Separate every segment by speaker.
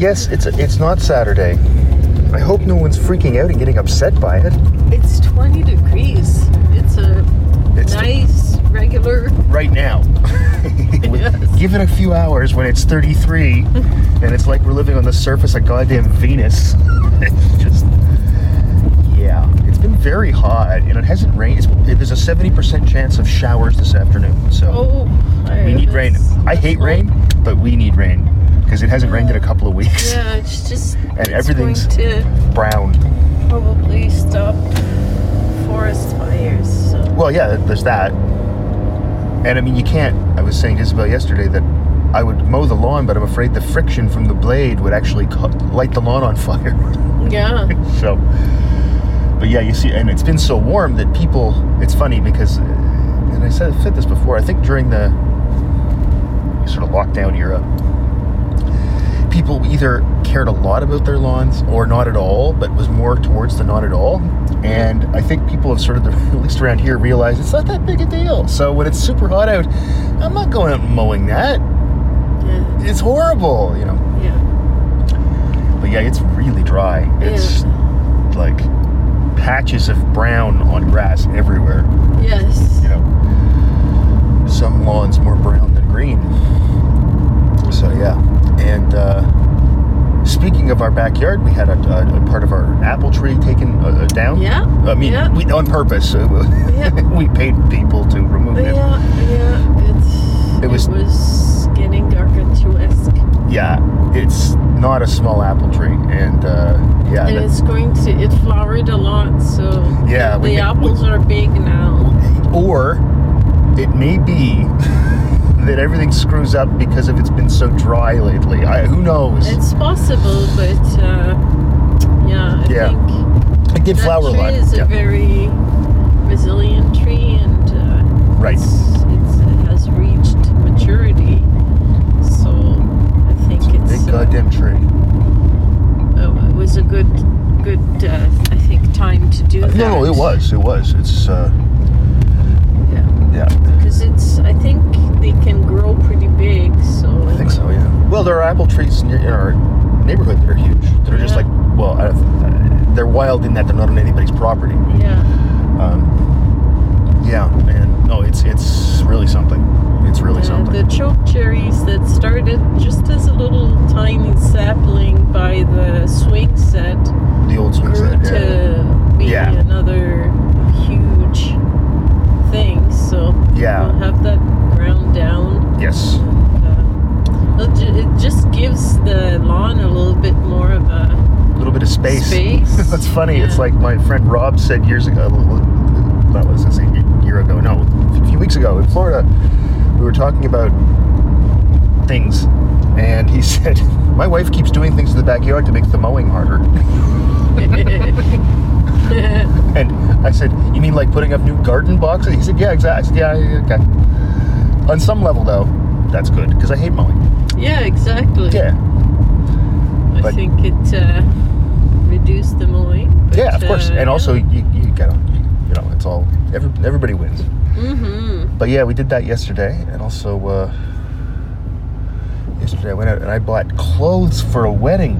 Speaker 1: Yes, it's it's not Saturday. I hope no one's freaking out and getting upset by it.
Speaker 2: It's 20 degrees. It's a
Speaker 1: It's
Speaker 2: nice, regular.
Speaker 1: right now.
Speaker 2: Yes.
Speaker 1: Give it a few hours when it's 33 and it's like we're living on the surface of goddamn Venus. It's just yeah, it's been very hot and it hasn't rained. It's, there's a 70% chance of showers this afternoon. So
Speaker 2: Oh,
Speaker 1: we need rain. I hate rain, but we need rain because it hasn't rained in a couple of weeks.
Speaker 2: Yeah, it's just.
Speaker 1: And
Speaker 2: it's
Speaker 1: everything's-
Speaker 2: going to
Speaker 1: Brown.
Speaker 2: probably stop forest fires. So.
Speaker 1: Well, yeah, there's that. And I mean, you can't. I was saying to Isabelle yesterday that I would mow the lawn, but I'm afraid the friction from the blade would actually co- light the lawn on fire.
Speaker 2: Yeah.
Speaker 1: so, but yeah, you see, and it's been so warm that people. It's funny because, and I said said this before. I think during the sort of lockdown era, people either cared a lot about their lawns or not at all, but was more towards the not at all. And I think people have sort of, at least around here, realized it's not that big a deal. So when it's super hot out, I'm not going out mowing that.
Speaker 2: Yeah.
Speaker 1: It's horrible, you know.
Speaker 2: Yeah.
Speaker 1: But yeah, it's really dry. It's like patches of brown on grass everywhere.
Speaker 2: Yes.
Speaker 1: You know, some lawns more brown than green. So yeah, and uh, speaking of our backyard, we had a, a, a part of our apple tree taken uh, uh, down.
Speaker 2: Yeah.
Speaker 1: I mean,
Speaker 2: yeah.
Speaker 1: we on purpose.
Speaker 2: Yeah.
Speaker 1: we paid people to remove it.
Speaker 2: Yeah, yeah, it's
Speaker 1: It was-
Speaker 2: it was getting gargantuesque,
Speaker 1: Yeah, it's not a small apple tree, and uh, yeah,
Speaker 2: and it's going to. It flowered a lot, so
Speaker 1: Yeah,
Speaker 2: the
Speaker 1: we
Speaker 2: apples are big now.
Speaker 1: or it may be that everything screws up because of it's been so dry lately. I, who knows?
Speaker 2: It's possible, but uh, yeah, I
Speaker 1: Yeah.
Speaker 2: think
Speaker 1: it did
Speaker 2: that
Speaker 1: flower a
Speaker 2: tree is
Speaker 1: Yeah.
Speaker 2: a very resilient tree, and uh,
Speaker 1: Right.
Speaker 2: it's, it's, it has reached maturity. So I think it's
Speaker 1: Big
Speaker 2: uh,
Speaker 1: goddamn tree.
Speaker 2: uh, it was a good, good, uh, I think, time to do that.
Speaker 1: No, no, it was. It was. It's uh,
Speaker 2: Yeah,
Speaker 1: yeah.
Speaker 2: because it's. I think they can grow pretty big. So
Speaker 1: I think so. Yeah. Well, there are apple trees near, in our neighborhood that are huge. They're just like well, I, they're wild in that they're not on anybody's property.
Speaker 2: Yeah,
Speaker 1: Um, yeah, and no, it's it's really something. It's really
Speaker 2: Uh,
Speaker 1: something.
Speaker 2: the choke cherries that started just as a little tiny sapling by the swing set
Speaker 1: the old swing
Speaker 2: grew
Speaker 1: set. Yeah.
Speaker 2: to be
Speaker 1: Yeah.
Speaker 2: another huge thing. So
Speaker 1: Yeah.
Speaker 2: we'll have that.
Speaker 1: Yes.
Speaker 2: Uh, it just gives the lawn a little bit more of a
Speaker 1: A little bit of space.
Speaker 2: Space,
Speaker 1: That's funny. It's like my friend Rob said years ago. That was a year ago. No, a few weeks ago in Florida. We were talking about things, and he said, "My wife keeps doing things in the backyard to make the mowing harder." And I said, "You mean like putting up new garden boxes?" He said, "Yeah, exactly." I said, "Yeah, yeah, okay." On some level, though, that's good because I hate mowing.
Speaker 2: yeah, exactly.
Speaker 1: Yeah,
Speaker 2: I
Speaker 1: but-
Speaker 2: think it uh, reduced the mowing. but,
Speaker 1: yeah, of course.
Speaker 2: uh,
Speaker 1: And also, you you gotta, you know, it's all every, everybody wins.
Speaker 2: hmm
Speaker 1: But yeah, we did that yesterday, and also uh, yesterday I went out and I bought clothes for a wedding.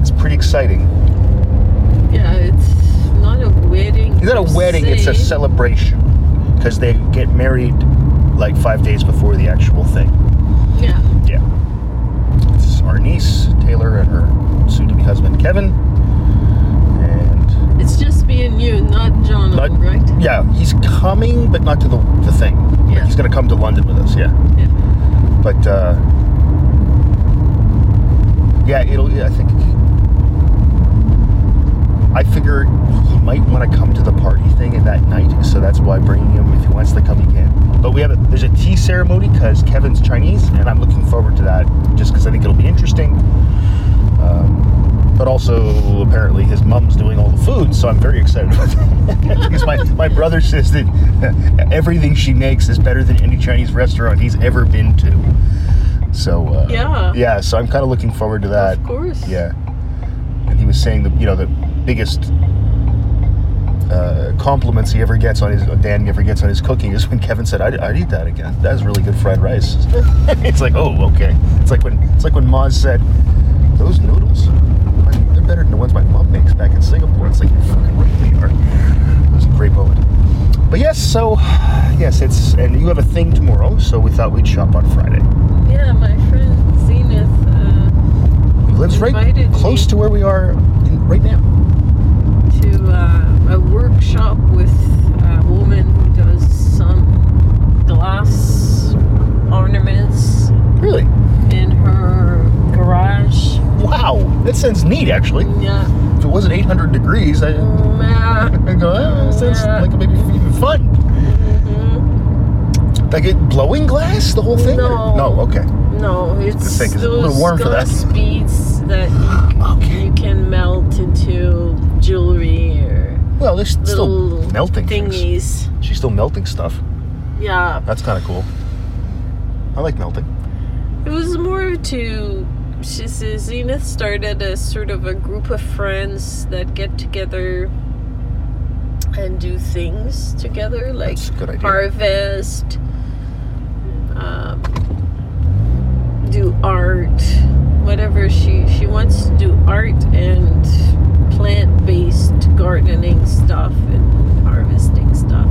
Speaker 1: It's pretty exciting.
Speaker 2: Yeah, it's not a wedding.
Speaker 1: It's not a
Speaker 2: per
Speaker 1: wedding; it's a
Speaker 2: se.
Speaker 1: celebration because they get married like five days before the actual thing.
Speaker 2: Yeah.
Speaker 1: Yeah, it's our niece Taylor and her soon-to-be husband Kevin, and
Speaker 2: It's just me and you, not John,
Speaker 1: Not-
Speaker 2: right?
Speaker 1: yeah, he's coming, but not to the the thing. Like,
Speaker 2: Yeah.
Speaker 1: he's gonna come to London with us. Yeah.
Speaker 2: Yeah.
Speaker 1: But uh, yeah, it'll. I think I figure he might want to come to the party thing at that night, so that's why I'm bringing him. If he wants to come, he can. But we have a there's a tea ceremony because Kevin's Chinese, and I'm looking forward to that just because I think it'll be interesting. Um, but also, apparently, his mom's doing all the food, so I'm very excited about that. because my, my brother says that everything she makes is better than any Chinese restaurant he's ever been to. So uh,
Speaker 2: Yeah.
Speaker 1: yeah. So I'm kind of looking forward to that.
Speaker 2: Of course.
Speaker 1: Yeah. And he was saying that you know the biggest uh, compliments he ever gets on his Dan ever gets on his cooking is when Kevin said, "I'd, I'd eat that again. That's really good fried rice." it's like, oh, okay. It's like when it's like when Moz said, those noodles, they're better than the ones my mom makes back in Singapore. It's like you're fucking right they are. It was a great moment. But yes, so yes, it's and you have a thing tomorrow, so we thought we'd shop on Friday.
Speaker 2: Yeah, my friend Zenith uh,
Speaker 1: lives right close
Speaker 2: me.
Speaker 1: to where we are in, right now.
Speaker 2: Uh, a workshop with a woman who does some glass ornaments
Speaker 1: Really?
Speaker 2: in her garage.
Speaker 1: Wow, that sounds neat. Actually,
Speaker 2: Yeah.
Speaker 1: if it wasn't 800 degrees, I,
Speaker 2: Yeah.
Speaker 1: I go, oh, that sounds
Speaker 2: Yeah.
Speaker 1: like maybe even fun.
Speaker 2: Mhm.
Speaker 1: Like it blowing glass, the whole thing? or-
Speaker 2: No.
Speaker 1: No. Okay.
Speaker 2: No, it's
Speaker 1: say, 'cause it's a
Speaker 2: those
Speaker 1: little warm for that.
Speaker 2: glass beads that you,
Speaker 1: Okay.
Speaker 2: you can melt into
Speaker 1: Well, there's still melting things. She's still melting stuff.
Speaker 2: Yeah,
Speaker 1: That's kind of cool. I like melting.
Speaker 2: It was more to. She says Zenith started as sort of a group of friends that get together and do things together, like
Speaker 1: That's a good idea.
Speaker 2: harvest, um, do art, whatever. She she wants to do art and plant-based gardening stuff and harvesting stuff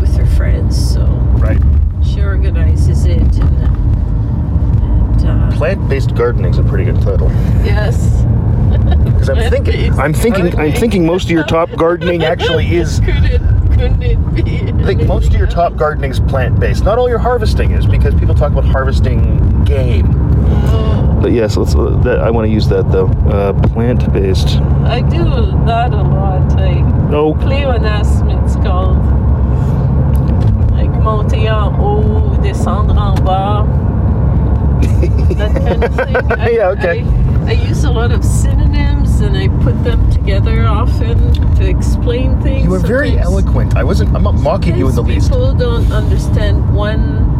Speaker 2: with her friends. So
Speaker 1: Right.
Speaker 2: she organizes it and, and uh,
Speaker 1: Plant-based gardening is a pretty good title.
Speaker 2: yes
Speaker 1: Because I'm thinking, I'm thinking, I'm thinking most of your top gardening actually is.
Speaker 2: could it couldn't it be
Speaker 1: I think most of your top gardening is plant-based. Not all your harvesting is, because people talk about harvesting game.
Speaker 2: Oh,
Speaker 1: But yes, let's. Uh, that, I want to use that though. Uh, plant-based.
Speaker 2: I do that a lot I
Speaker 1: No.
Speaker 2: pléonasme it's called like monter en haut descendre en bas that kind of thing I,
Speaker 1: Yeah, okay.
Speaker 2: I, I use a lot of synonyms and I put them together often to explain things
Speaker 1: You were very
Speaker 2: Sometimes-
Speaker 1: eloquent. I wasn't. I'm not mocking you in the
Speaker 2: Sometimes
Speaker 1: least.
Speaker 2: People don't understand one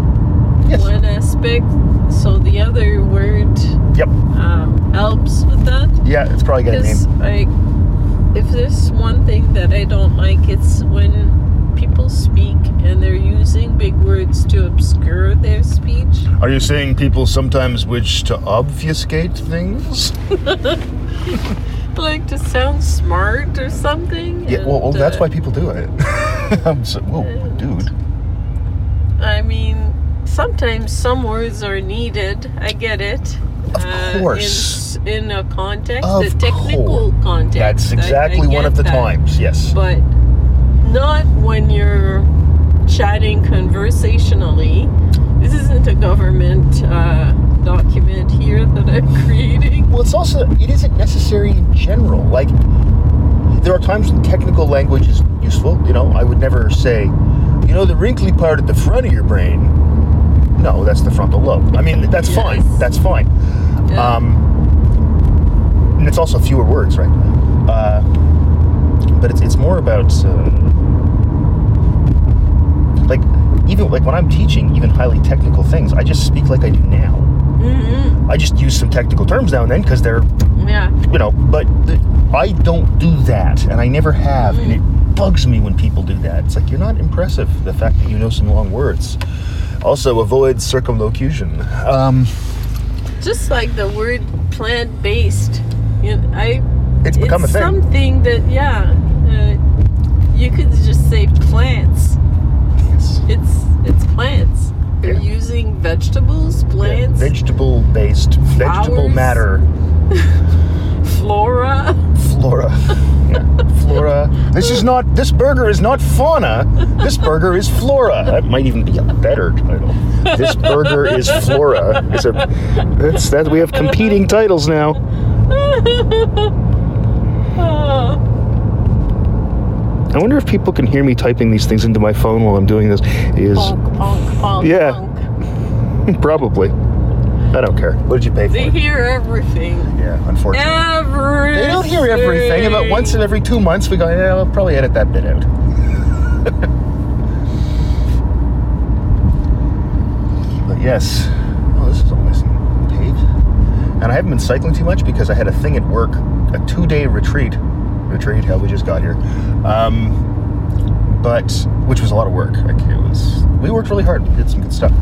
Speaker 1: Yes.
Speaker 2: one aspect, so the other word
Speaker 1: Yep.
Speaker 2: um, helps with that.
Speaker 1: Yeah, it's probably got a name.
Speaker 2: I, if there's one thing that I don't like, it's when people speak and they're using big words to obscure their speech.
Speaker 1: Are you saying people sometimes wish to obfuscate things?
Speaker 2: Like to sound smart or something.
Speaker 1: Yeah. Well, well
Speaker 2: and,
Speaker 1: that's
Speaker 2: uh,
Speaker 1: why people do it. I'm so, whoa, dude.
Speaker 2: I mean, sometimes some words are needed. I get it.
Speaker 1: Of
Speaker 2: in
Speaker 1: course.
Speaker 2: s- In, a context,
Speaker 1: Of
Speaker 2: a technical
Speaker 1: course.
Speaker 2: context.
Speaker 1: That's
Speaker 2: I- I
Speaker 1: exactly one of the
Speaker 2: that.
Speaker 1: times. Yes.
Speaker 2: But not when you're chatting conversationally. This isn't a government uh, document here that I'm creating.
Speaker 1: Well, it's also it isn't necessary in general. Like there are times when technical language is useful. You know, I would never say, you know, the wrinkly part at the front of your brain. No, that's the frontal lobe. I mean, that's fine. That's fine.
Speaker 2: Yeah.
Speaker 1: Um, and it's also fewer words, right? Uh, but it's it's more about uh, like even like when I'm teaching even highly technical things, I just speak like I do now.
Speaker 2: hmm
Speaker 1: I just use some technical terms now and then because they're
Speaker 2: Yeah.
Speaker 1: you know, but the, I don't do that, and I never have, and it bugs me when people do that. It's like you're not impressive. The fact that you know some long words. Also, avoid circumlocution. Um,
Speaker 2: Just like the word plant based. You know, I
Speaker 1: it's become
Speaker 2: it's
Speaker 1: a thing.
Speaker 2: something that yeah uh, you could just say plants
Speaker 1: Yes.
Speaker 2: it's it's plants they're
Speaker 1: Yeah.
Speaker 2: using vegetables plants
Speaker 1: Vegetable-based, vegetable matter,
Speaker 2: flora
Speaker 1: flora. Yeah, flora. This is not. This burger is not fauna. This burger is flora. That might even be a better title. This burger is flora. It's a. That's that. We have competing titles now. I wonder if people can hear me typing these things into my phone while I'm doing this. Is
Speaker 2: honk, honk, honk,
Speaker 1: Yeah. probably. I don't care. What did you pay for?
Speaker 2: they
Speaker 1: it?
Speaker 2: hear everything
Speaker 1: Yeah, unfortunately.
Speaker 2: everything
Speaker 1: They don't hear everything. About once in every two months, we go, yeah, I'll probably edit that bit out. but yes. Oh, this is all nice and paved. And I haven't been cycling too much because I had a thing at work, a two day retreat. Retreat, hell, we just got here. Um, but, which was a lot of work. Like, it was, we worked really hard, we did some good stuff.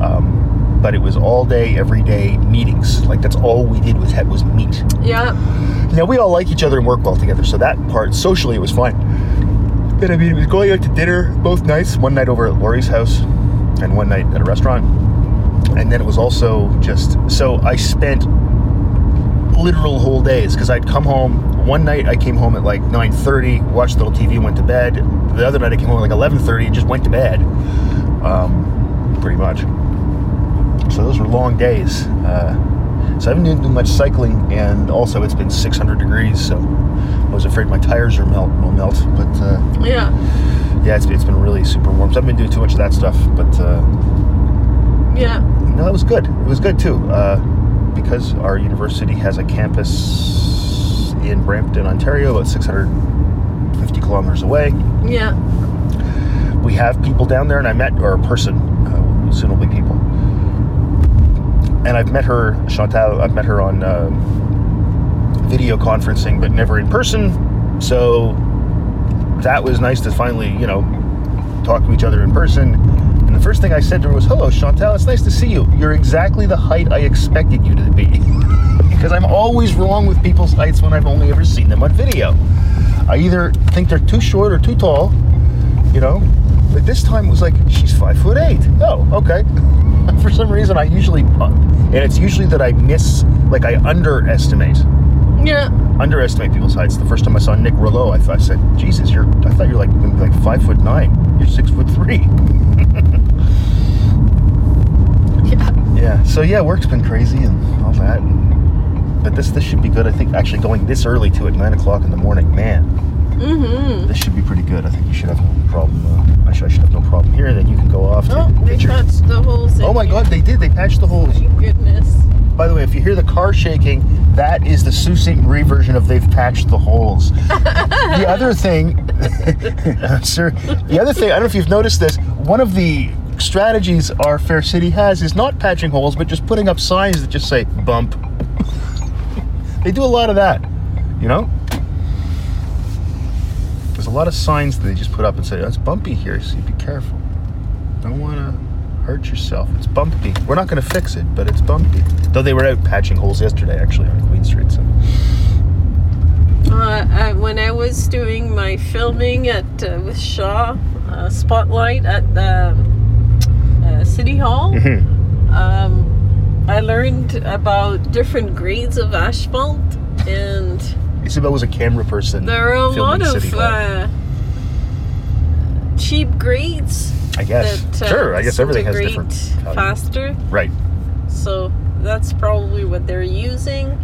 Speaker 1: Um, but it was all day, every day meetings. Like that's all we did was had was meet.
Speaker 2: Yeah.
Speaker 1: Now we all like each other and work well together, so that part socially it was fine. But I mean, it was going out to dinner both nights. One night over at Laurie's house, and one night at a restaurant. And then it was also just so I spent literal whole days because I'd come home. One night I came home at like 9:30, watched a little TV, went to bed. The other night I came home at like 11:30 and just went to bed. Um, pretty much. So those were long days. Uh, so I haven't been doing much cycling, and also it's been 600 degrees, so I was afraid my tires are melt will melt. But uh,
Speaker 2: Yeah.
Speaker 1: yeah, it's, it's been really super warm. So I've been doing too much of that stuff, but uh,
Speaker 2: Yeah.
Speaker 1: no, it was good. It was good too, uh, because our university has a campus in Brampton, Ontario, about 650 kilometers away.
Speaker 2: Yeah.
Speaker 1: We have people down there, and I met, or a person, uh, soon will be people. And I've met her, Chantal, I've met her on um video conferencing, but never in person. So that was nice to finally, you know, talk to each other in person. And the first thing I said to her was, Hello, Chantal, it's nice to see you. You're exactly the height I expected you to be. because I'm always wrong with people's heights when I've only ever seen them on video. I either think they're too short or too tall, you know. But this time it was like, she's five foot eight. Oh, okay. For some reason, I usually, uh, and it's usually that I miss, like I underestimate
Speaker 2: Yeah.
Speaker 1: underestimate people's heights. The first time I saw Nick Rouleau, I, thought, I said, "Jesus, you're." I thought you're like like five foot nine. You're six foot three.
Speaker 2: Yeah.
Speaker 1: Yeah. So yeah, work's been crazy and all that. But this this should be good. I think actually going this early to at nine o'clock in the morning, man,
Speaker 2: Mm-hmm.
Speaker 1: this should be pretty good. I think you should have no problem. Uh, I, should, I should have no problem here. Then you can go off. to
Speaker 2: Oh, they
Speaker 1: your-
Speaker 2: patched the holes
Speaker 1: Oh my
Speaker 2: here.
Speaker 1: God, they did. They patched the holes.
Speaker 2: Thank goodness.
Speaker 1: By the way, if you hear the car shaking, that is the Sault Ste. Marie version of they've patched the holes. the other thing, sir, the other thing, I don't know if you've noticed this, one of the strategies our fair city has is not patching holes, but just putting up signs that just say bump. they do a lot of that, you know? There's a lot of signs that they just put up and say, oh, it's bumpy here, so be careful. Don't want to hurt yourself. It's bumpy. We're not going to fix it, but it's bumpy. Though they were out patching holes yesterday, actually, on Queen Street. So.
Speaker 2: Uh, I, when I was doing my filming at uh, with Shaw uh, Spotlight at the uh, City Hall,
Speaker 1: Mhm.
Speaker 2: um, I learned about different grades of asphalt, and
Speaker 1: Isabelle was a camera person.
Speaker 2: there are a lot of uh, cheap grades
Speaker 1: I guess.
Speaker 2: that uh,
Speaker 1: sure, I guess everything has different. value.
Speaker 2: faster.
Speaker 1: Right.
Speaker 2: So that's probably what they're using.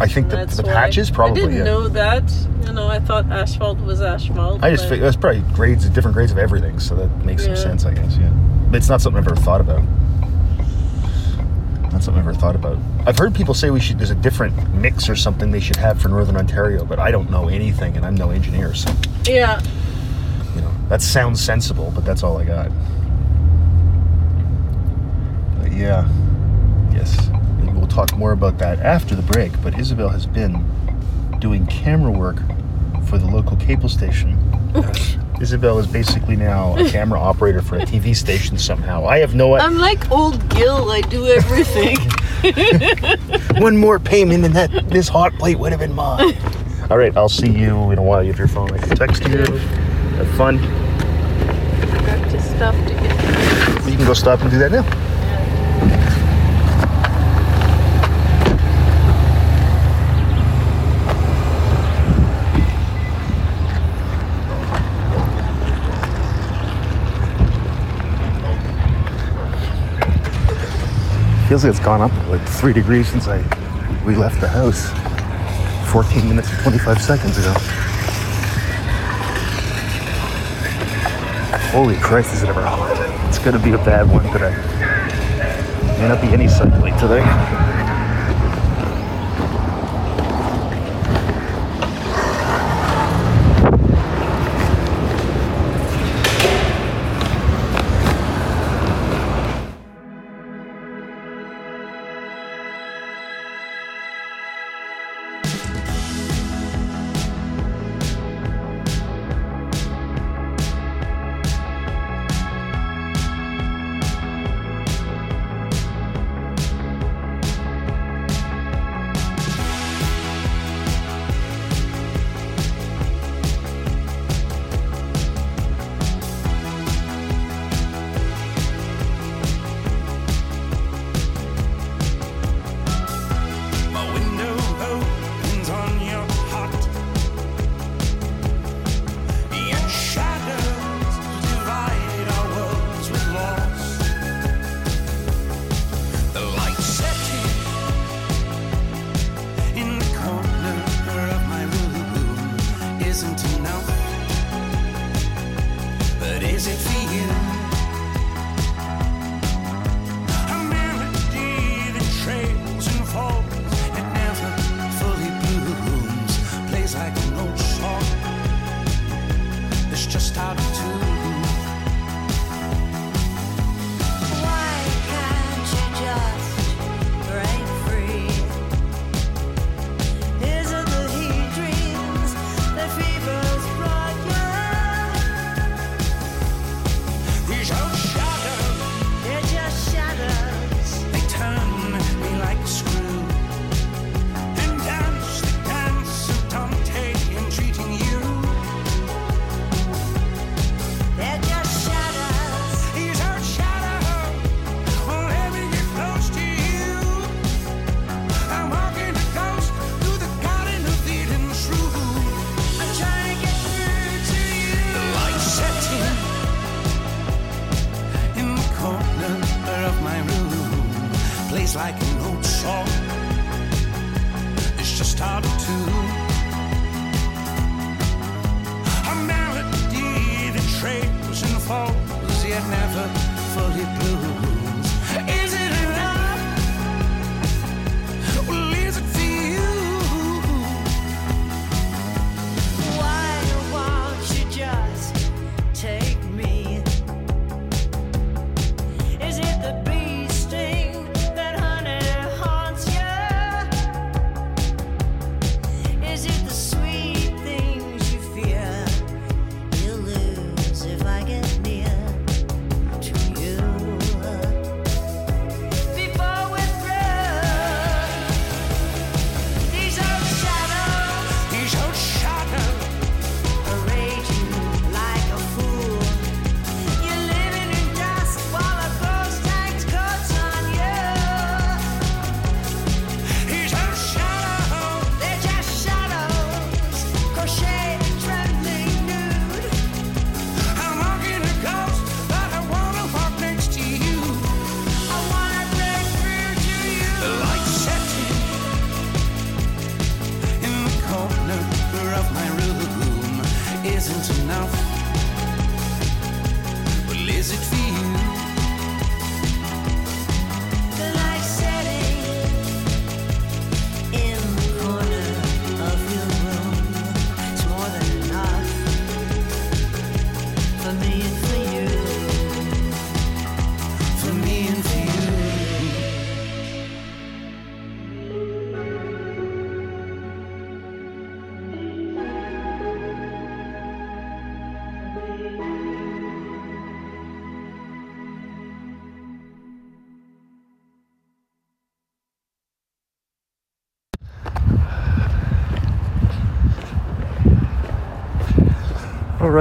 Speaker 1: I think the, the patches probably.
Speaker 2: I didn't
Speaker 1: yeah.
Speaker 2: know that. You know, I thought asphalt was asphalt.
Speaker 1: I just figured that's probably grades, different grades of everything, so that makes some sense, I guess. Yeah, but it's not something I've ever thought about. Not something I've ever thought about. I've heard people say we should. There's a different mix or something they should have for Northern Ontario, but I don't know anything, and I'm no engineer, so
Speaker 2: Yeah.
Speaker 1: you know that sounds sensible, but that's all I got. But yeah, yes, maybe we'll talk more about that after the break. But Isabelle has been doing camera work for the local cable station. Isabelle is basically now a camera operator for a TV station somehow. I have no idea.
Speaker 2: I'm like old Gil. I do everything.
Speaker 1: One more payment and that this hot plate would have been mine. All right, I'll see you in a while. You have your phone. I can text you. Have fun.
Speaker 2: Got to stuff to get.
Speaker 1: You can go stop and do that now. Feels like it's gone up like three degrees since I we left the house 14 minutes and 25 seconds ago. Holy Christ, is it ever hot? It's gonna be a bad one today. May not be any cycling today.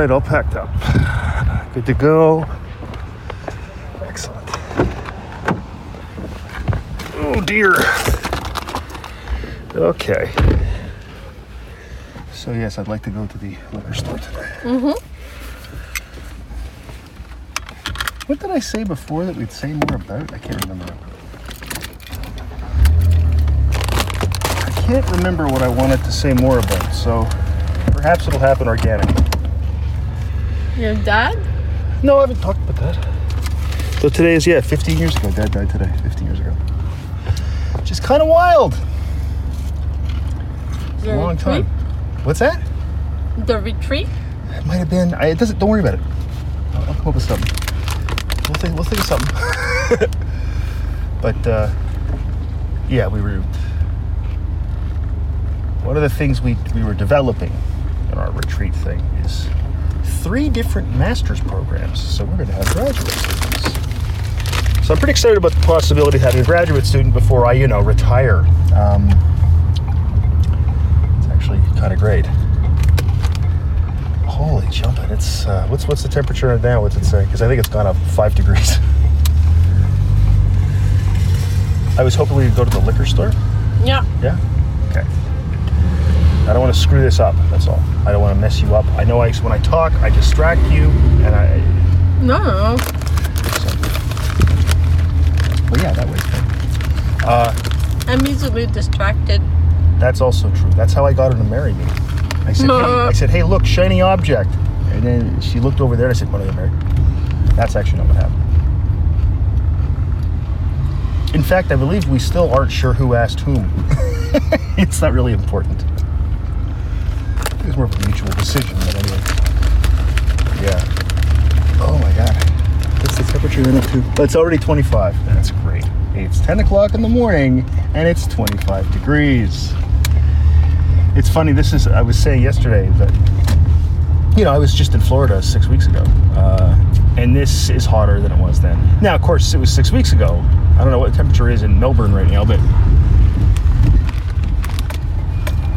Speaker 1: Right, all packed up. Good to go. Excellent. Oh dear. Okay. So yes, I'd like to go to the liquor store today. Mm-hmm. What did I say before that we'd say more about? I can't remember. I can't remember what I wanted to say more about, so perhaps it'll happen organically.
Speaker 2: Your dad?
Speaker 1: No, I haven't talked about that. So today is, yeah, 15 years ago. Dad died today, 15 years ago. Which is kind of wild. It's a
Speaker 2: The
Speaker 1: long time. What's that?
Speaker 2: The retreat?
Speaker 1: It might have been. I, it doesn't. Don't worry about it. I'll, I'll come up with something. We'll think. We'll think of something. but uh, yeah, we were. One of the things we we were developing in our retreat thing is three different master's programs. So we're going to have graduate students. So I'm pretty excited about the possibility of having a graduate student before I, you know, retire. Um, it's actually kind of great. Holy jumping! It's uh, what's what's the temperature now? What's it say? Because I think it's gone up five degrees. I was hoping we could go to the liquor store.
Speaker 2: Yeah.
Speaker 1: Yeah. I don't want to screw this up. That's all. I don't want to mess you up. I know I when I talk, I distract you, and I.
Speaker 2: No.
Speaker 1: So. Well, yeah, that way. Uh,
Speaker 2: I'm easily distracted.
Speaker 1: That's also true. That's how I got her to marry me. I said, hey, I said, hey, look, shiny object. And then she looked over there and I said, want to get married? That's actually not what happened. In fact, I believe we still aren't sure who asked whom. it's not really important. It's more of a mutual decision, but anyway. Yeah. Oh my god. What's the temperature then up to? Oh, it's already 25. That's great. It's 10 o'clock in the morning and it's 25 degrees. It's funny, this is, I was saying yesterday that, you know, I was just in Florida six weeks ago, uh, and this is hotter than it was then. Now, of course, it was six weeks ago. I don't know what the temperature is in Melbourne right now, but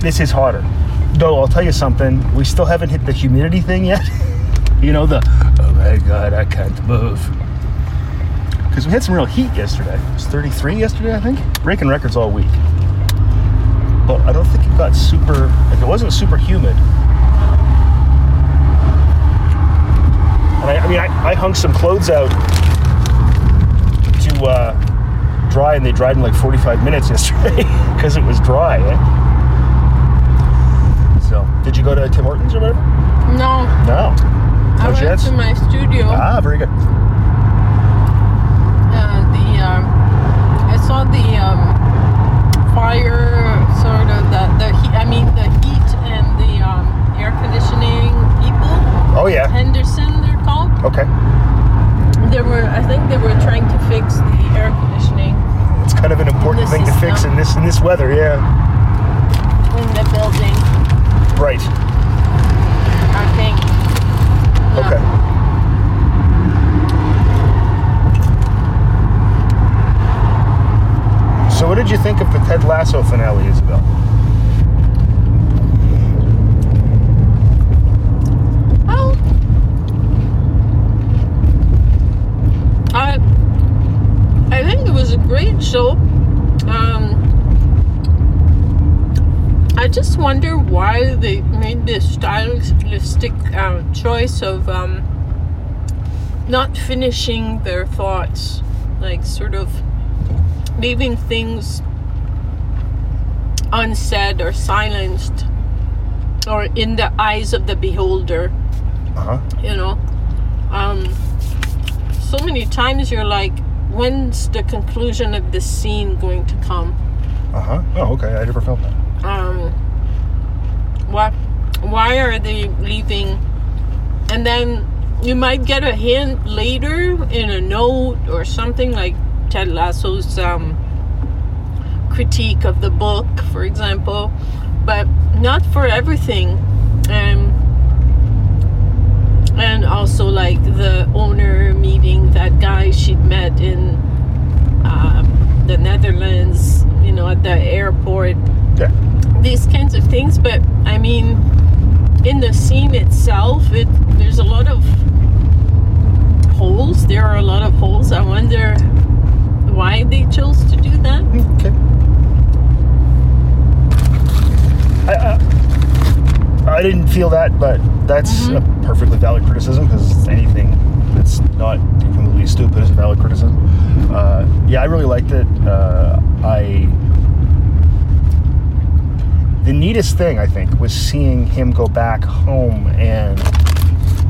Speaker 1: this is hotter. Though, I'll tell you something, we still haven't hit the humidity thing yet. you know, the, oh my God, I can't move. Because we had some real heat yesterday. It was 33 yesterday, I think. Breaking records all week. But I don't think it got super, like it wasn't super humid. And I, I mean, I, I hung some clothes out to uh, dry, and they dried in like 45 minutes yesterday because it was dry. Eh? So, did you go to Tim Hortons or whatever?
Speaker 2: No.
Speaker 1: No. No
Speaker 2: I
Speaker 1: went
Speaker 2: to my studio.
Speaker 1: Ah, very good.
Speaker 2: Uh, the um, I saw the um, fire sort of the the heat. I mean the heat and the um, air conditioning people.
Speaker 1: Oh yeah.
Speaker 2: Henderson, they're called.
Speaker 1: Okay.
Speaker 2: They were. I think they were trying to fix the air conditioning.
Speaker 1: It's kind of an important thing system. to fix in this in this weather. Yeah.
Speaker 2: In the building.
Speaker 1: Right.
Speaker 2: I think. Yeah.
Speaker 1: Okay. So, what did you think of the Ted Lasso finale, Isabelle?
Speaker 2: Well, I I think it was a great show. Um, I just wonder why they made this stylistic uh, choice of um, not finishing their thoughts, like sort of leaving things unsaid or silenced or in the eyes of the beholder
Speaker 1: Uh huh.
Speaker 2: you know um so many times you're like when's the conclusion of this scene going to come
Speaker 1: Uh huh. Oh, okay. I never felt that.
Speaker 2: Um what why are they leaving? And then you might get a hint later in a note or something like ted lasso's um critique of the book for example but not for everything. Um and also like the owner meeting that guy she'd met in um, the netherlands you know at the airport
Speaker 1: Yeah.
Speaker 2: these kinds of things but i mean in the scene itself it there's a lot of holes there are a lot of holes i wonder why they chose to do that mm,
Speaker 1: Okay. I, I, I didn't feel that, but that's a mm-hmm. perfectly valid criticism because anything that's not completely stupid is a valid criticism. Uh, yeah, I really liked it. Uh, I. The neatest thing I think was seeing him go back home and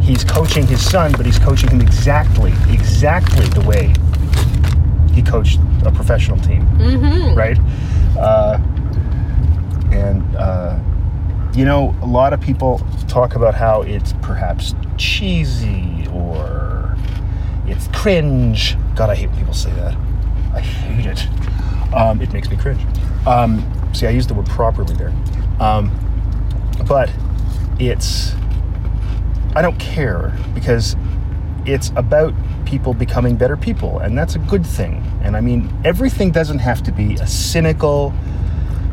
Speaker 1: he's coaching his son, but he's coaching him exactly, exactly the way he coached a professional team
Speaker 2: mm-hmm
Speaker 1: right? Uh, and uh, you know, a lot of people talk about how it's perhaps cheesy or it's cringe. God, I hate when people say that. I hate it. Um, it makes me cringe. Um, see, I used the word properly there. Um, but it's I don't care because it's about people becoming better people, and that's a good thing. And I mean, everything doesn't have to be a cynical,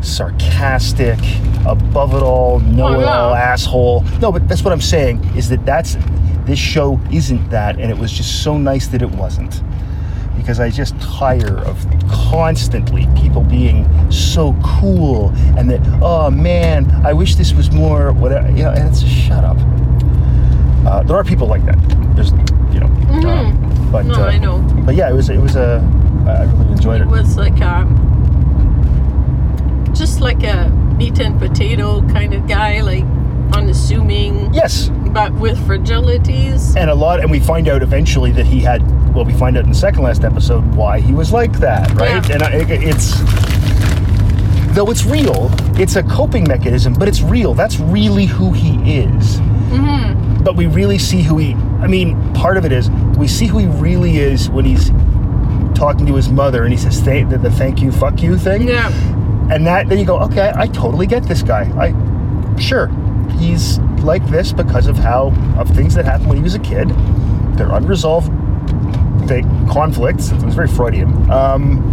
Speaker 1: sarcastic, above it all, know it all
Speaker 2: Oh,
Speaker 1: asshole. No, but that's what I'm saying is that that's this show isn't that, and it was just so nice that it wasn't. Because I just tire of constantly people being so cool and that, oh man, I wish this was more whatever. You know, and it's just shut up. Uh, there are people like that. There's, you know, um, but
Speaker 2: Mm-hmm. No,
Speaker 1: uh,
Speaker 2: I know.
Speaker 1: But yeah, it was it was a I really enjoyed
Speaker 2: it
Speaker 1: it.
Speaker 2: was like a just like a meat and potato kind of guy like unassuming
Speaker 1: Yes,
Speaker 2: but with fragilities
Speaker 1: and a lot, and we find out eventually that he had. Well, we find out in the second last episode why he was like that, right?
Speaker 2: Yeah.
Speaker 1: And I, it's though it's real, it's a coping mechanism, but it's real. That's really who he is.
Speaker 2: mm-hmm.
Speaker 1: But we really see who he. I mean, part of it is we see who he really is when he's talking to his mother, and he says thank, the, the thank you, fuck you thing.
Speaker 2: yeah
Speaker 1: and that then you go okay i totally get this guy i sure he's like this because of how of things that happened when he was a kid. They're unresolved they, conflicts. It was very freudian. Um,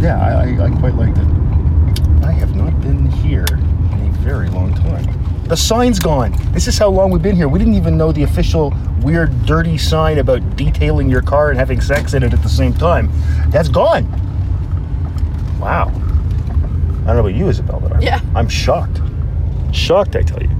Speaker 1: yeah I, I, I quite liked it. I have not been here in a very long time. The sign's gone. This is how long we've been here. We didn't even know the official weird dirty sign about detailing your car and having sex in it at the same time. That's gone. Wow. I don't know about you, Isabelle, but I'm,
Speaker 2: Yeah.
Speaker 1: I'm shocked. Shocked, I tell you.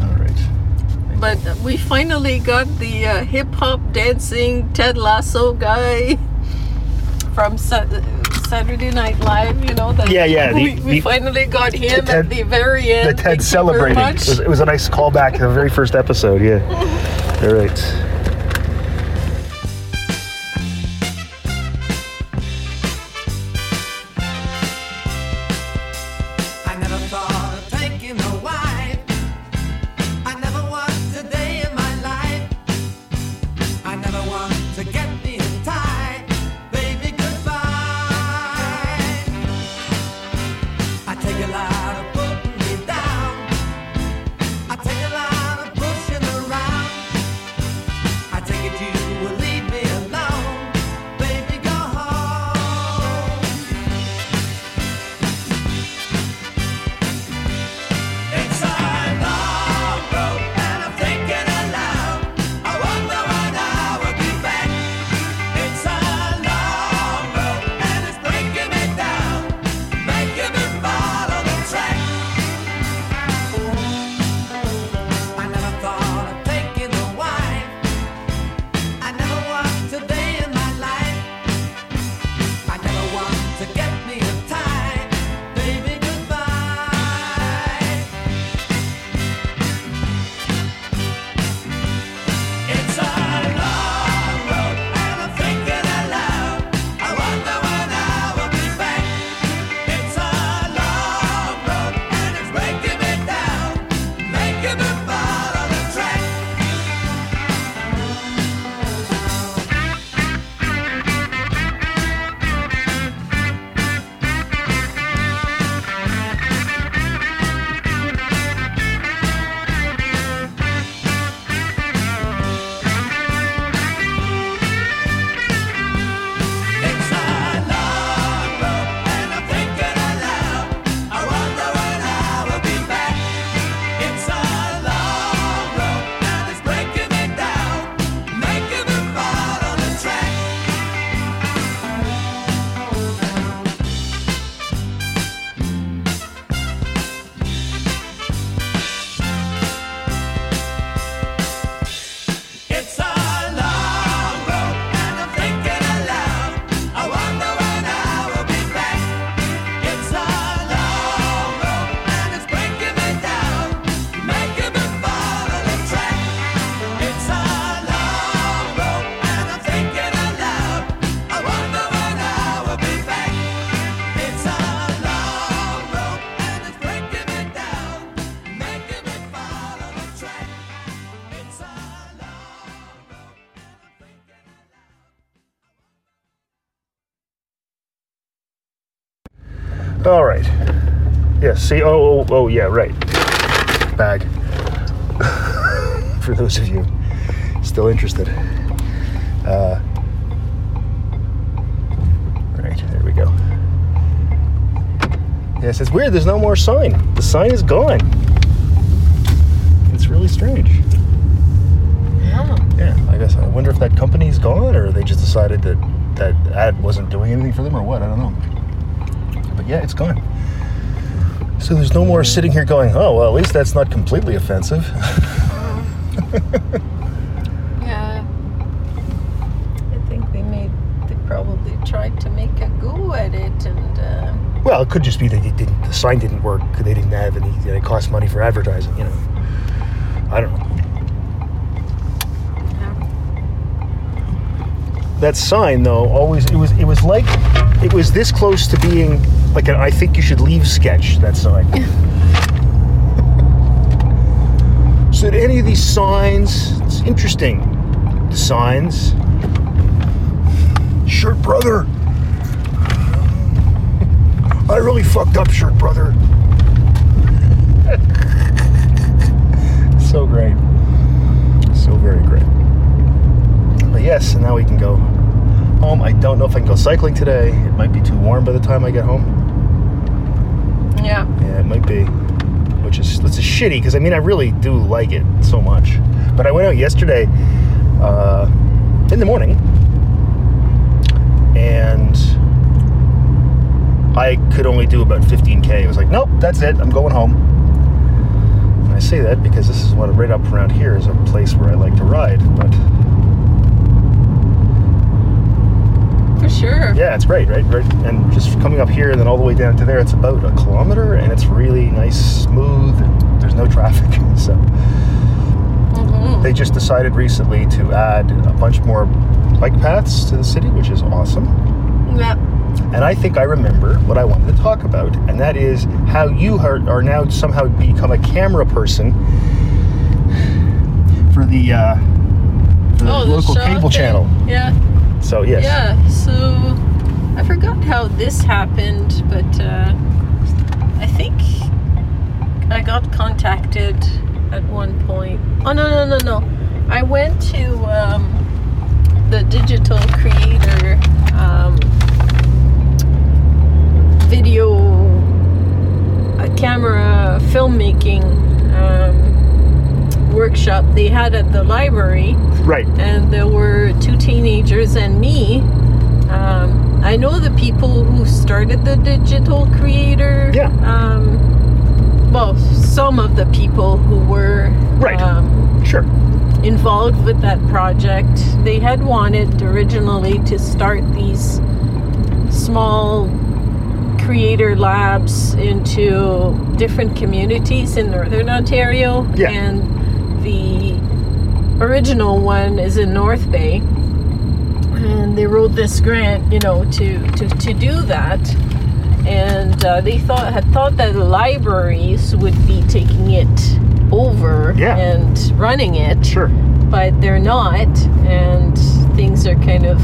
Speaker 1: All right.
Speaker 2: but we finally got the uh, hip-hop dancing ted lasso guy from Sa- saturday night live you know that
Speaker 1: Yeah, yeah, the-
Speaker 2: we, we
Speaker 1: the-
Speaker 2: finally got him
Speaker 1: Ted-
Speaker 2: at the very end Thank
Speaker 1: Ted
Speaker 2: you
Speaker 1: celebrating. It was, it was a nice callback to the very first episode, yeah. All right. All right. Yeah. See. Oh. Oh. Oh. Yeah. Right. Bag. For those of you still interested. Uh, right. There we go. Yes. It's weird. There's no more sign. The sign is gone. It's really strange.
Speaker 2: Yeah.
Speaker 1: Yeah. I guess I wonder if that company's gone, or they just decided that that ad wasn't doing anything for them, or what. I don't know. But yeah, it's gone. So there's no more sitting here going, oh, well, at least that's not completely offensive.
Speaker 2: Yeah. I think they made, they probably tried to make a go at it and, uh,
Speaker 1: well, it could just be that it didn't, the sign didn't work, they didn't have any, it cost money for advertising, you know. I don't know. That sign, though, always, it was, it was like, it was this close to being like an I think you should leave sketch, that sign. so, did any of these signs, it's interesting, the signs, shirt brother. I really fucked up, shirt brother. so great. So very great. But yes, and now we can go home. I don't know if I can go cycling today. It might be too warm by the time I get home.
Speaker 2: Yeah.
Speaker 1: Yeah, it might be. Which is it's a shitty because I mean I really do like it so much. But I went out yesterday uh, in the morning and I could only do about 15k. It was like, nope, that's it. I'm going home. And I say that because this is what right up around here is a place where I like to ride. But
Speaker 2: For sure.
Speaker 1: yeah, it's great, right? Right, and just coming up here and then all the way down to there, it's about a kilometer, and it's really nice, smooth, and there's no traffic. So
Speaker 2: Mhm.
Speaker 1: they just decided recently to add a bunch more bike paths to the city, which is awesome.
Speaker 2: Yeah.
Speaker 1: And I think I remember what I wanted to talk about, and that is how you are, are now somehow become a camera person for the, uh, for the
Speaker 2: Oh,
Speaker 1: local
Speaker 2: Shaw
Speaker 1: cable
Speaker 2: thing.
Speaker 1: channel.
Speaker 2: Yeah.
Speaker 1: So yes,
Speaker 2: Yeah, so I forgot how this happened, but uh, I think I got contacted at one point. Oh no no no no! I went to um, the digital creator um, video a camera filmmaking um, workshop they had at the library
Speaker 1: right.
Speaker 2: and there were two teenagers and me. Um, I know the people who started the digital creator.
Speaker 1: Yeah.
Speaker 2: Um, well, some of the people who were
Speaker 1: Right.
Speaker 2: um,
Speaker 1: Sure.
Speaker 2: involved with that project. They had wanted originally to start these small creator labs into different communities in northern Ontario.
Speaker 1: Yeah.
Speaker 2: And the original one is in North Bay. And they wrote this grant, you know, to, to, to do that. And uh, they thought had thought that libraries would be taking it over
Speaker 1: Yeah.
Speaker 2: and running it
Speaker 1: Sure.
Speaker 2: but they're not, and things are kind of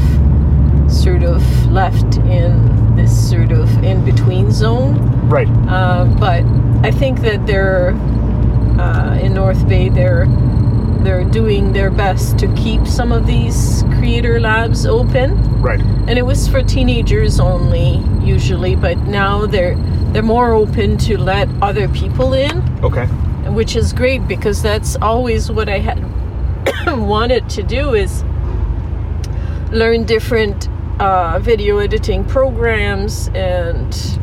Speaker 2: sort of left in this sort of in between zone.
Speaker 1: Right.
Speaker 2: Uh, but I think that they're uh, in North Bay. They're they're doing their best to keep some of these creator labs open,
Speaker 1: Right.
Speaker 2: and it was for teenagers only usually. But now they're they're more open to let other people in
Speaker 1: Okay.
Speaker 2: which is great because that's always what I had wanted to do is learn different uh, video editing programs and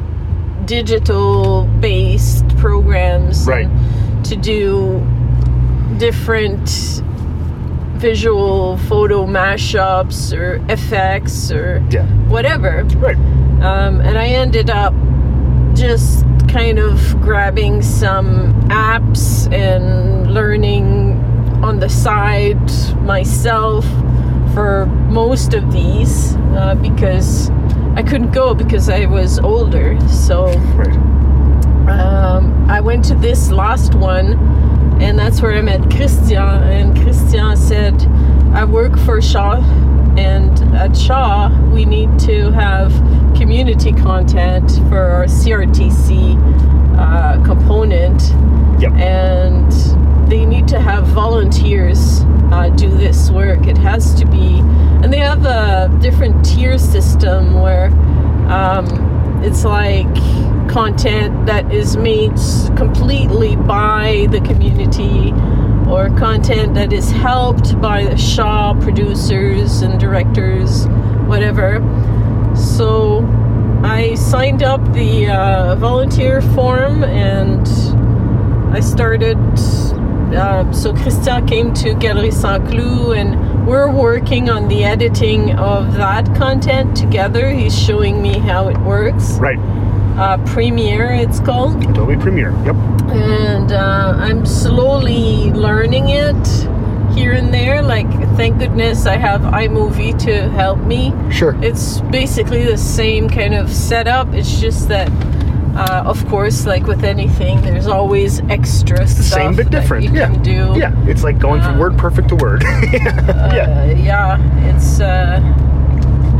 Speaker 2: digital based programs
Speaker 1: Right.
Speaker 2: and to do different visual photo mashups or effects or
Speaker 1: Yeah.
Speaker 2: whatever
Speaker 1: Right.
Speaker 2: um, and I ended up just kind of grabbing some apps and learning on the side myself for most of these uh, because I couldn't go because I was older. So
Speaker 1: Right.
Speaker 2: Um, I went to this last one, and that's where I met Christian. And Christian said, "I work for Shaw and at Shaw, we need to have community content for our CRTC uh, component,
Speaker 1: Yep.
Speaker 2: and they need to have volunteers uh, do this work. It has to be, and they have a different tier system where um, it's like content that is made completely by the community or content that is helped by the Shaw producers and directors, whatever. So I signed up the uh, volunteer form and I started. Uh, so Christian came to Galerie Saint Cloud and we're working on the editing of that content together. He's showing me how it works.
Speaker 1: Right.
Speaker 2: Uh, Premiere, it's called
Speaker 1: Adobe Premiere. Yep.
Speaker 2: and uh, I'm slowly learning it here and there. Like, thank goodness I have iMovie to help me.
Speaker 1: Sure.
Speaker 2: It's basically the same kind of setup. It's just that, uh, of course, like with anything, there's always extra stuff
Speaker 1: Same but different.
Speaker 2: you
Speaker 1: yeah.
Speaker 2: can do.
Speaker 1: Yeah. It's like going from
Speaker 2: Uh,
Speaker 1: word perfect to word. yeah.
Speaker 2: Uh, yeah, it's uh,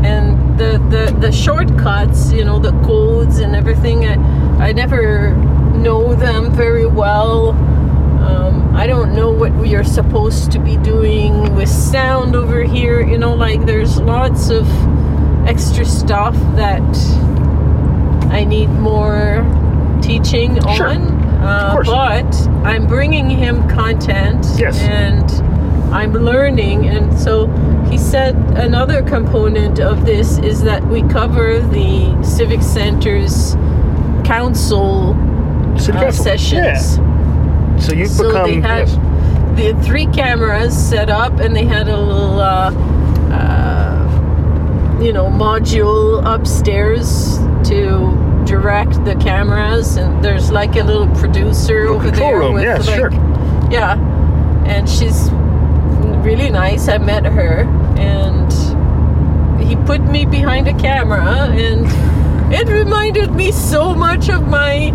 Speaker 2: and the, the the shortcuts, you know, the codes and everything. I I never know them very well. Um, I don't know what we are supposed to be doing with sound over here. You know, like there's lots of extra stuff that I need more teaching
Speaker 1: Sure.
Speaker 2: on. Uh,
Speaker 1: course.
Speaker 2: but I'm bringing him content.
Speaker 1: Yes.
Speaker 2: And I'm learning. And so he said another component of this is that we cover the Civic Center's council
Speaker 1: City
Speaker 2: uh,
Speaker 1: Council.
Speaker 2: sessions.
Speaker 1: Yeah. So you've
Speaker 2: So
Speaker 1: become
Speaker 2: they had
Speaker 1: yes.
Speaker 2: they had three cameras set up, and they had a little, uh, uh, you know, module upstairs to direct the cameras. And there's like a little producer
Speaker 1: Little
Speaker 2: over there
Speaker 1: room,
Speaker 2: with
Speaker 1: yes,
Speaker 2: like,
Speaker 1: sure.
Speaker 2: yeah, and she's really nice. I met her, and he put me behind a camera, and it reminded me so much of my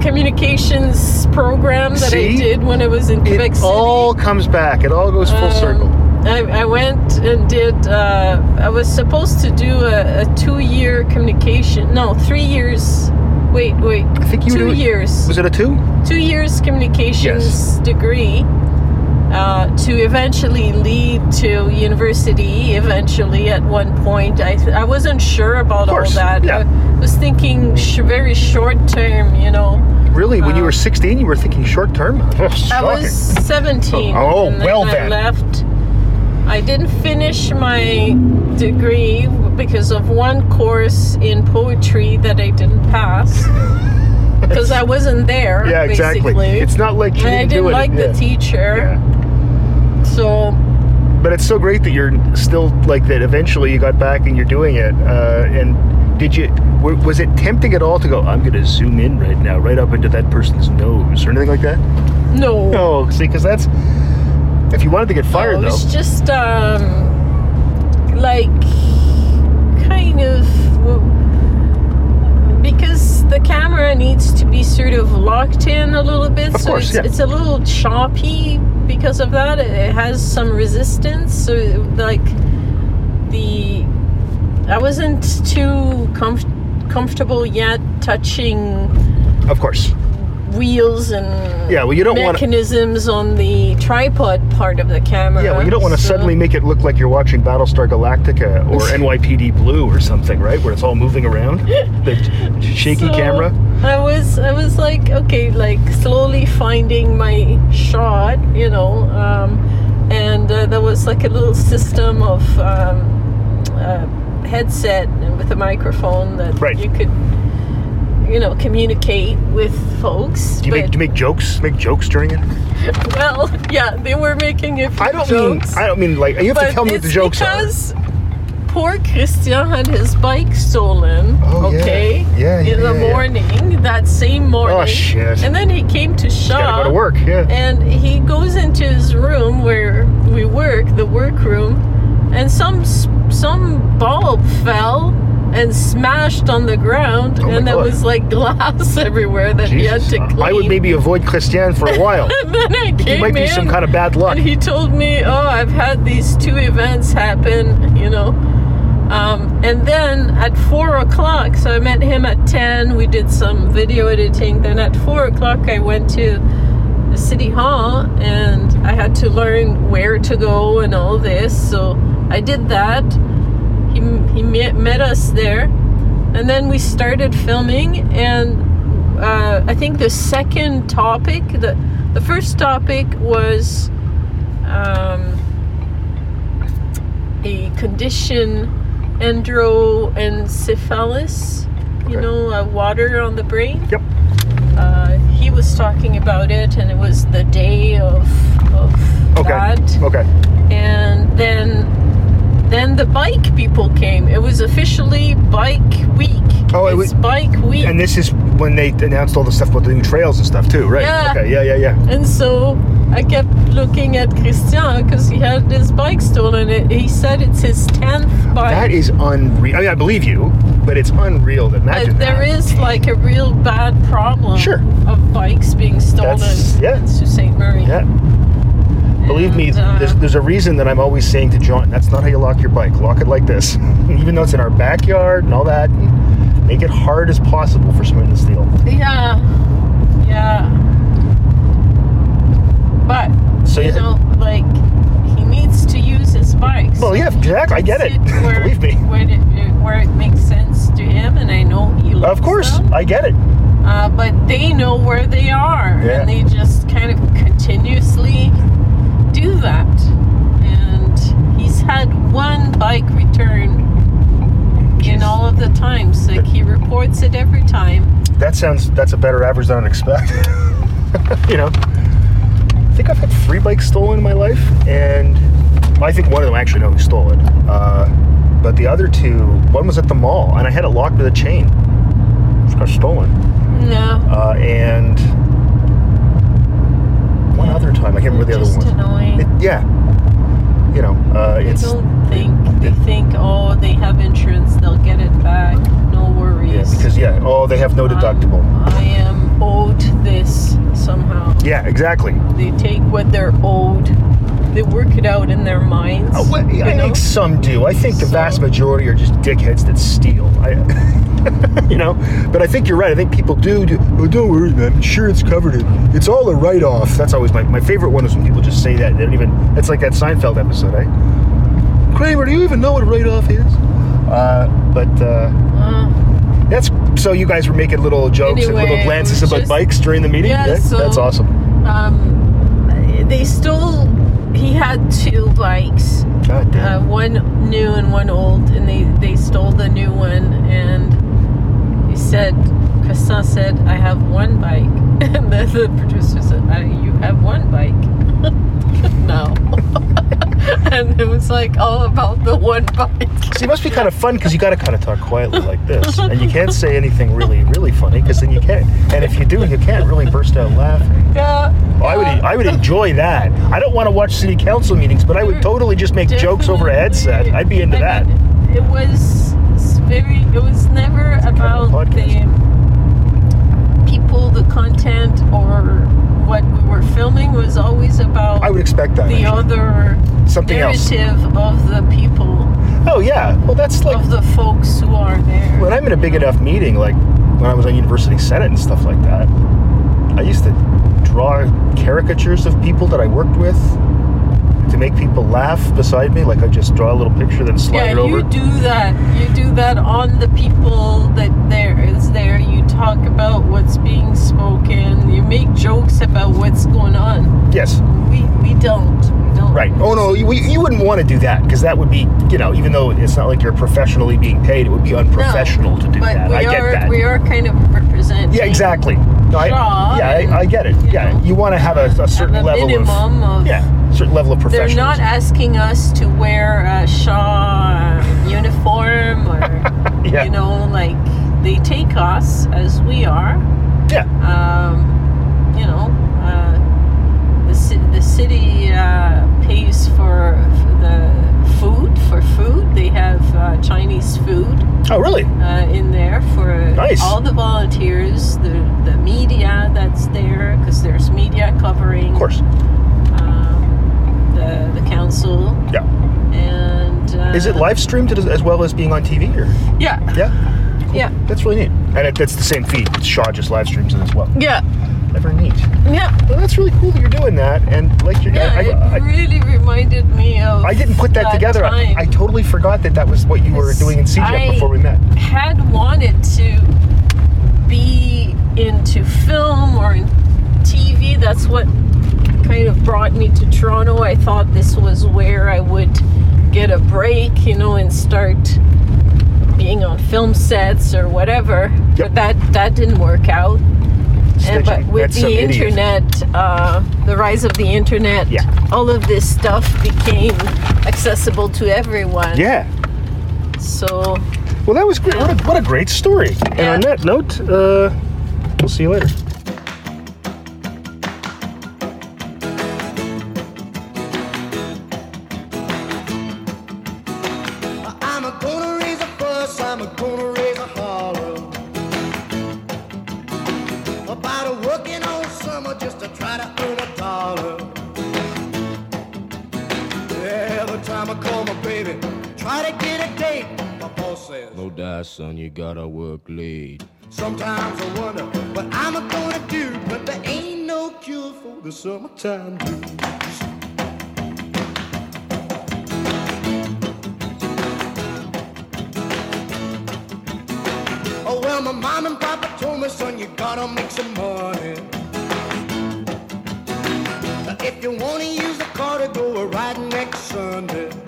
Speaker 2: communications program that I did when I was in Quebec
Speaker 1: It
Speaker 2: City.
Speaker 1: all comes back. It all goes full
Speaker 2: Um,
Speaker 1: circle.
Speaker 2: I, I went and did. Uh, I was supposed to do a, a two-year communication. No, three years. Wait, wait.
Speaker 1: I think you were
Speaker 2: two
Speaker 1: doing-
Speaker 2: years
Speaker 1: Was it a two?
Speaker 2: two years communications degree uh, to eventually lead to university eventually at one point i, I wasn't sure about all that
Speaker 1: yeah.
Speaker 2: i was thinking sh- very short term you know
Speaker 1: Really? When you were
Speaker 2: Um,
Speaker 1: 16, you were thinking short term?
Speaker 2: i was 17
Speaker 1: Oh,
Speaker 2: and then
Speaker 1: well
Speaker 2: i
Speaker 1: then.
Speaker 2: left i didn't finish my degree because of one course in poetry that i didn't pass because i wasn't there
Speaker 1: Yeah, exactly. It's not like you
Speaker 2: and I
Speaker 1: didn't do
Speaker 2: didn't
Speaker 1: it.
Speaker 2: like
Speaker 1: yeah.
Speaker 2: the teacher,
Speaker 1: Yeah.
Speaker 2: So
Speaker 1: But it's so great that you're still like that. Eventually, you got back and you're doing it. Uh, and did you? Was it tempting at all to go? I'm going to zoom in right now, right up into that person's nose, or anything like that?
Speaker 2: no.
Speaker 1: No, see, because that's if you wanted to get fired
Speaker 2: No,
Speaker 1: though.
Speaker 2: it's just um, like kind of because the camera needs to be sort of locked in a little bit.
Speaker 1: Of
Speaker 2: so
Speaker 1: course,
Speaker 2: it's,
Speaker 1: yeah.
Speaker 2: it's a little choppy because of that. It- has some resistance. So like the I wasn't too comf- comfortable yet touching
Speaker 1: Of course.
Speaker 2: Wheels and
Speaker 1: Yeah, well, you don't wanna-
Speaker 2: mechanisms on the tripod part of the camera.
Speaker 1: Yeah, well, you don't want to
Speaker 2: so-
Speaker 1: suddenly make it look like you're watching Battlestar Galactica or NYPD Blue or something, right? Where it's all moving around. The shaky
Speaker 2: So,
Speaker 1: camera.
Speaker 2: I was I was like okay, like slowly finding my shot, you know, um, and uh, there was like a little system of um, uh, headset with a microphone that
Speaker 1: Right.
Speaker 2: you could, you know, communicate with folks.
Speaker 1: Do you, make, do you make jokes? Make jokes during it?
Speaker 2: well, yeah, they were making a few
Speaker 1: I don't
Speaker 2: jokes.
Speaker 1: mean. I don't mean like you have to tell me what the jokes are.
Speaker 2: because poor Christian had his bike stolen.
Speaker 1: Oh,
Speaker 2: okay.
Speaker 1: Yeah, yeah,
Speaker 2: In the
Speaker 1: yeah, yeah.
Speaker 2: morning, that same oh, morning.
Speaker 1: Oh shit!
Speaker 2: And then he came to.
Speaker 1: Gotta go to work. Yeah.
Speaker 2: And he goes into his room where we work, the work room, and some some bulb fell and smashed on the ground,
Speaker 1: Oh
Speaker 2: and there
Speaker 1: God.
Speaker 2: was like glass everywhere that he had to clean.
Speaker 1: I would maybe avoid Christian for a while.
Speaker 2: And then I came He
Speaker 1: might be
Speaker 2: in,
Speaker 1: some kind of bad luck.
Speaker 2: and he told me, "Oh, I've had these two events happen," you know. Um, and then at four o'clock, so I met him at ten. We did some video editing. Then at four o'clock, I went to the city hall, and I had to learn where to go and all this. So I did that. He he met, met us there, and then we started filming. And uh, I think the second topic, the the first topic was um, a condition hydrocephalus. You
Speaker 1: Okay.
Speaker 2: know, uh, water on the brain.
Speaker 1: Yep.
Speaker 2: Uh, he was talking about it, and it was the day of of
Speaker 1: Okay.
Speaker 2: that
Speaker 1: Okay.
Speaker 2: and then then the bike people came. It was officially bike week.
Speaker 1: Oh, it was-
Speaker 2: bike week.
Speaker 1: And this is when they announced all the stuff about the new trails and stuff too, right?
Speaker 2: Yeah.
Speaker 1: Okay. Yeah. Yeah. Yeah.
Speaker 2: And so I kept looking at Christian because he had his bike stolen. It, he said it's his tenth bike.
Speaker 1: That is unreal. I mean, I believe you, but it's unreal to imagine
Speaker 2: Uh, there
Speaker 1: that.
Speaker 2: is like a real bad problem
Speaker 1: Sure.
Speaker 2: of bikes being stolen
Speaker 1: That's- yeah.
Speaker 2: Sault Ste. Marie.
Speaker 1: Yeah. Believe me, there's, there's a reason that I'm always saying to John, that's not how you lock your bike. Lock it like this. Even though it's in our backyard and all that, make it hard as possible for someone to steal.
Speaker 2: Yeah, yeah. But
Speaker 1: So
Speaker 2: you
Speaker 1: you-
Speaker 2: know, like he needs to use his bike.
Speaker 1: Well, yeah, exactly. I get it.
Speaker 2: Where,
Speaker 1: Believe me.
Speaker 2: Where it, where it makes sense to him, and I know he.
Speaker 1: Of course,
Speaker 2: them.
Speaker 1: I get it.
Speaker 2: Uh, but they know where they are,
Speaker 1: Yeah.
Speaker 2: and they just kind of continuously do that. And he's had one bike return in all of the times. Like he reports it every time.
Speaker 1: That sounds, that's a better average than I'd expect. you know, I think I've had three bikes stolen in my life, and I think one of them I actually know who stole it. Uh, but the other two, one was at the mall, and I had it locked with a chain. It got stolen.
Speaker 2: No.
Speaker 1: Uh, and one other time, I can't remember the other
Speaker 2: just
Speaker 1: one.
Speaker 2: annoying.
Speaker 1: It, yeah, you know, uh,
Speaker 2: They
Speaker 1: it's
Speaker 2: don't think they think oh they have insurance they'll get it back no worries
Speaker 1: yeah because yeah, oh they have no deductible.
Speaker 2: I am owed this somehow
Speaker 1: Yeah, exactly.
Speaker 2: they take what they're owed they work it out in their minds
Speaker 1: Uh, well,
Speaker 2: you
Speaker 1: I
Speaker 2: know?
Speaker 1: think some do. I think the vast majority are just dickheads that steal. I, you know, but I think you're right. I think people do. do oh, don't worry, man. Insurance covered it. It's all a write-off. That's always my, my favorite one is when people just say that. They don't even. It's like that Seinfeld episode, eh? Kramer, do you even know what a write-off is? Uh, but uh,
Speaker 2: Uh,
Speaker 1: that's so. You guys were making little jokes and little
Speaker 2: it
Speaker 1: glances about
Speaker 2: just-
Speaker 1: bikes during the meeting.
Speaker 2: Yeah, so-
Speaker 1: that's awesome.
Speaker 2: um, they stole he had two bikes
Speaker 1: God damn.
Speaker 2: uh, one new and one old, and they they stole the new one. And he said, Christian said, "I have one bike," and then the producer said, uh, "You have one bike." no. and it was like all about the one bike.
Speaker 1: See, it must be kind of fun because you got to kind of talk quietly like this, and you can't say anything really, really funny because then you can't. And if you do, you can't really burst out laughing.
Speaker 2: Yeah.
Speaker 1: I would, enjoy that. I don't want to watch city council meetings, but I would totally just make jokes over a headset. I'd be into
Speaker 2: I
Speaker 1: that.
Speaker 2: mean, it was very. It was never about
Speaker 1: podcast.
Speaker 2: the people, the content, or what we were filming. It was always about
Speaker 1: I would expect that.
Speaker 2: the
Speaker 1: actually.
Speaker 2: other
Speaker 1: Something else.
Speaker 2: narrative of the people,
Speaker 1: Oh yeah. Well, that's like
Speaker 2: of the folks who are there.
Speaker 1: when I'm in a big enough meeting, like when I was on University Senate and stuff like that. I used to draw caricatures of people that I worked with to make people laugh beside me. Like I just draw a little picture, then slide
Speaker 2: yeah,
Speaker 1: it over.
Speaker 2: Yeah, you do that. You do that on the people that there is there. You talk about what's being spoken. You make jokes about what's going on.
Speaker 1: Yes.
Speaker 2: We we don't. Don't.
Speaker 1: Right. Oh no, you, you wouldn't want to do that because that would be, you know, even though it's not like you're professionally being paid, it would be unprofessional
Speaker 2: No,
Speaker 1: to do
Speaker 2: but
Speaker 1: that.
Speaker 2: We
Speaker 1: I get that.
Speaker 2: We are kind of representing.
Speaker 1: yeah, exactly. No, I, yeah,
Speaker 2: and,
Speaker 1: I, I get it.
Speaker 2: you
Speaker 1: Yeah,
Speaker 2: know,
Speaker 1: you want to have a, a certain
Speaker 2: have a
Speaker 1: level of,
Speaker 2: of.
Speaker 1: yeah, certain level of professionalism.
Speaker 2: They're not asking us to wear a Shaw uh, uniform or,
Speaker 1: Yeah.
Speaker 2: you know, like they take us as we are.
Speaker 1: yeah,
Speaker 2: um, you know, the city uh, pays for the food for food. They have uh, Chinese food.
Speaker 1: Oh, really?
Speaker 2: Uh, in there for
Speaker 1: nice.
Speaker 2: all the volunteers, the the media that's there because there's media covering.
Speaker 1: Of course.
Speaker 2: Um, the the council.
Speaker 1: Yeah.
Speaker 2: And uh,
Speaker 1: is it live streamed as well as being on TV? Or?
Speaker 2: Yeah.
Speaker 1: Yeah. Cool.
Speaker 2: Yeah.
Speaker 1: That's really neat, and it, it's the same feed. Shaw just live streams it as well.
Speaker 2: Yeah.
Speaker 1: Ever neat.
Speaker 2: yeah.
Speaker 1: Well, that's really cool that you're doing that. And like you're,
Speaker 2: Yeah,
Speaker 1: I,
Speaker 2: it
Speaker 1: I, I,
Speaker 2: really reminded me of.
Speaker 1: I didn't put that, together. I. I totally forgot that that was what you were doing in
Speaker 2: CEGEP
Speaker 1: before we met.
Speaker 2: had wanted to be into film or in TV. That's what kind of brought me to Toronto. I thought this was where I would get a break, you know, and start being on film sets or whatever.
Speaker 1: Yep.
Speaker 2: But that that didn't work out. And, but with
Speaker 1: That's
Speaker 2: the internet, uh, the rise of the internet,
Speaker 1: Yeah.
Speaker 2: all of this stuff became accessible to everyone.
Speaker 1: Yeah.
Speaker 2: So
Speaker 1: Well, that was great. What a, what a great story. And on that note, uh, we'll see you later.
Speaker 3: The summertime blues. Oh well, my mom and papa told me, son, you gotta make some money. If you wanna use the car to go a ride next Sunday.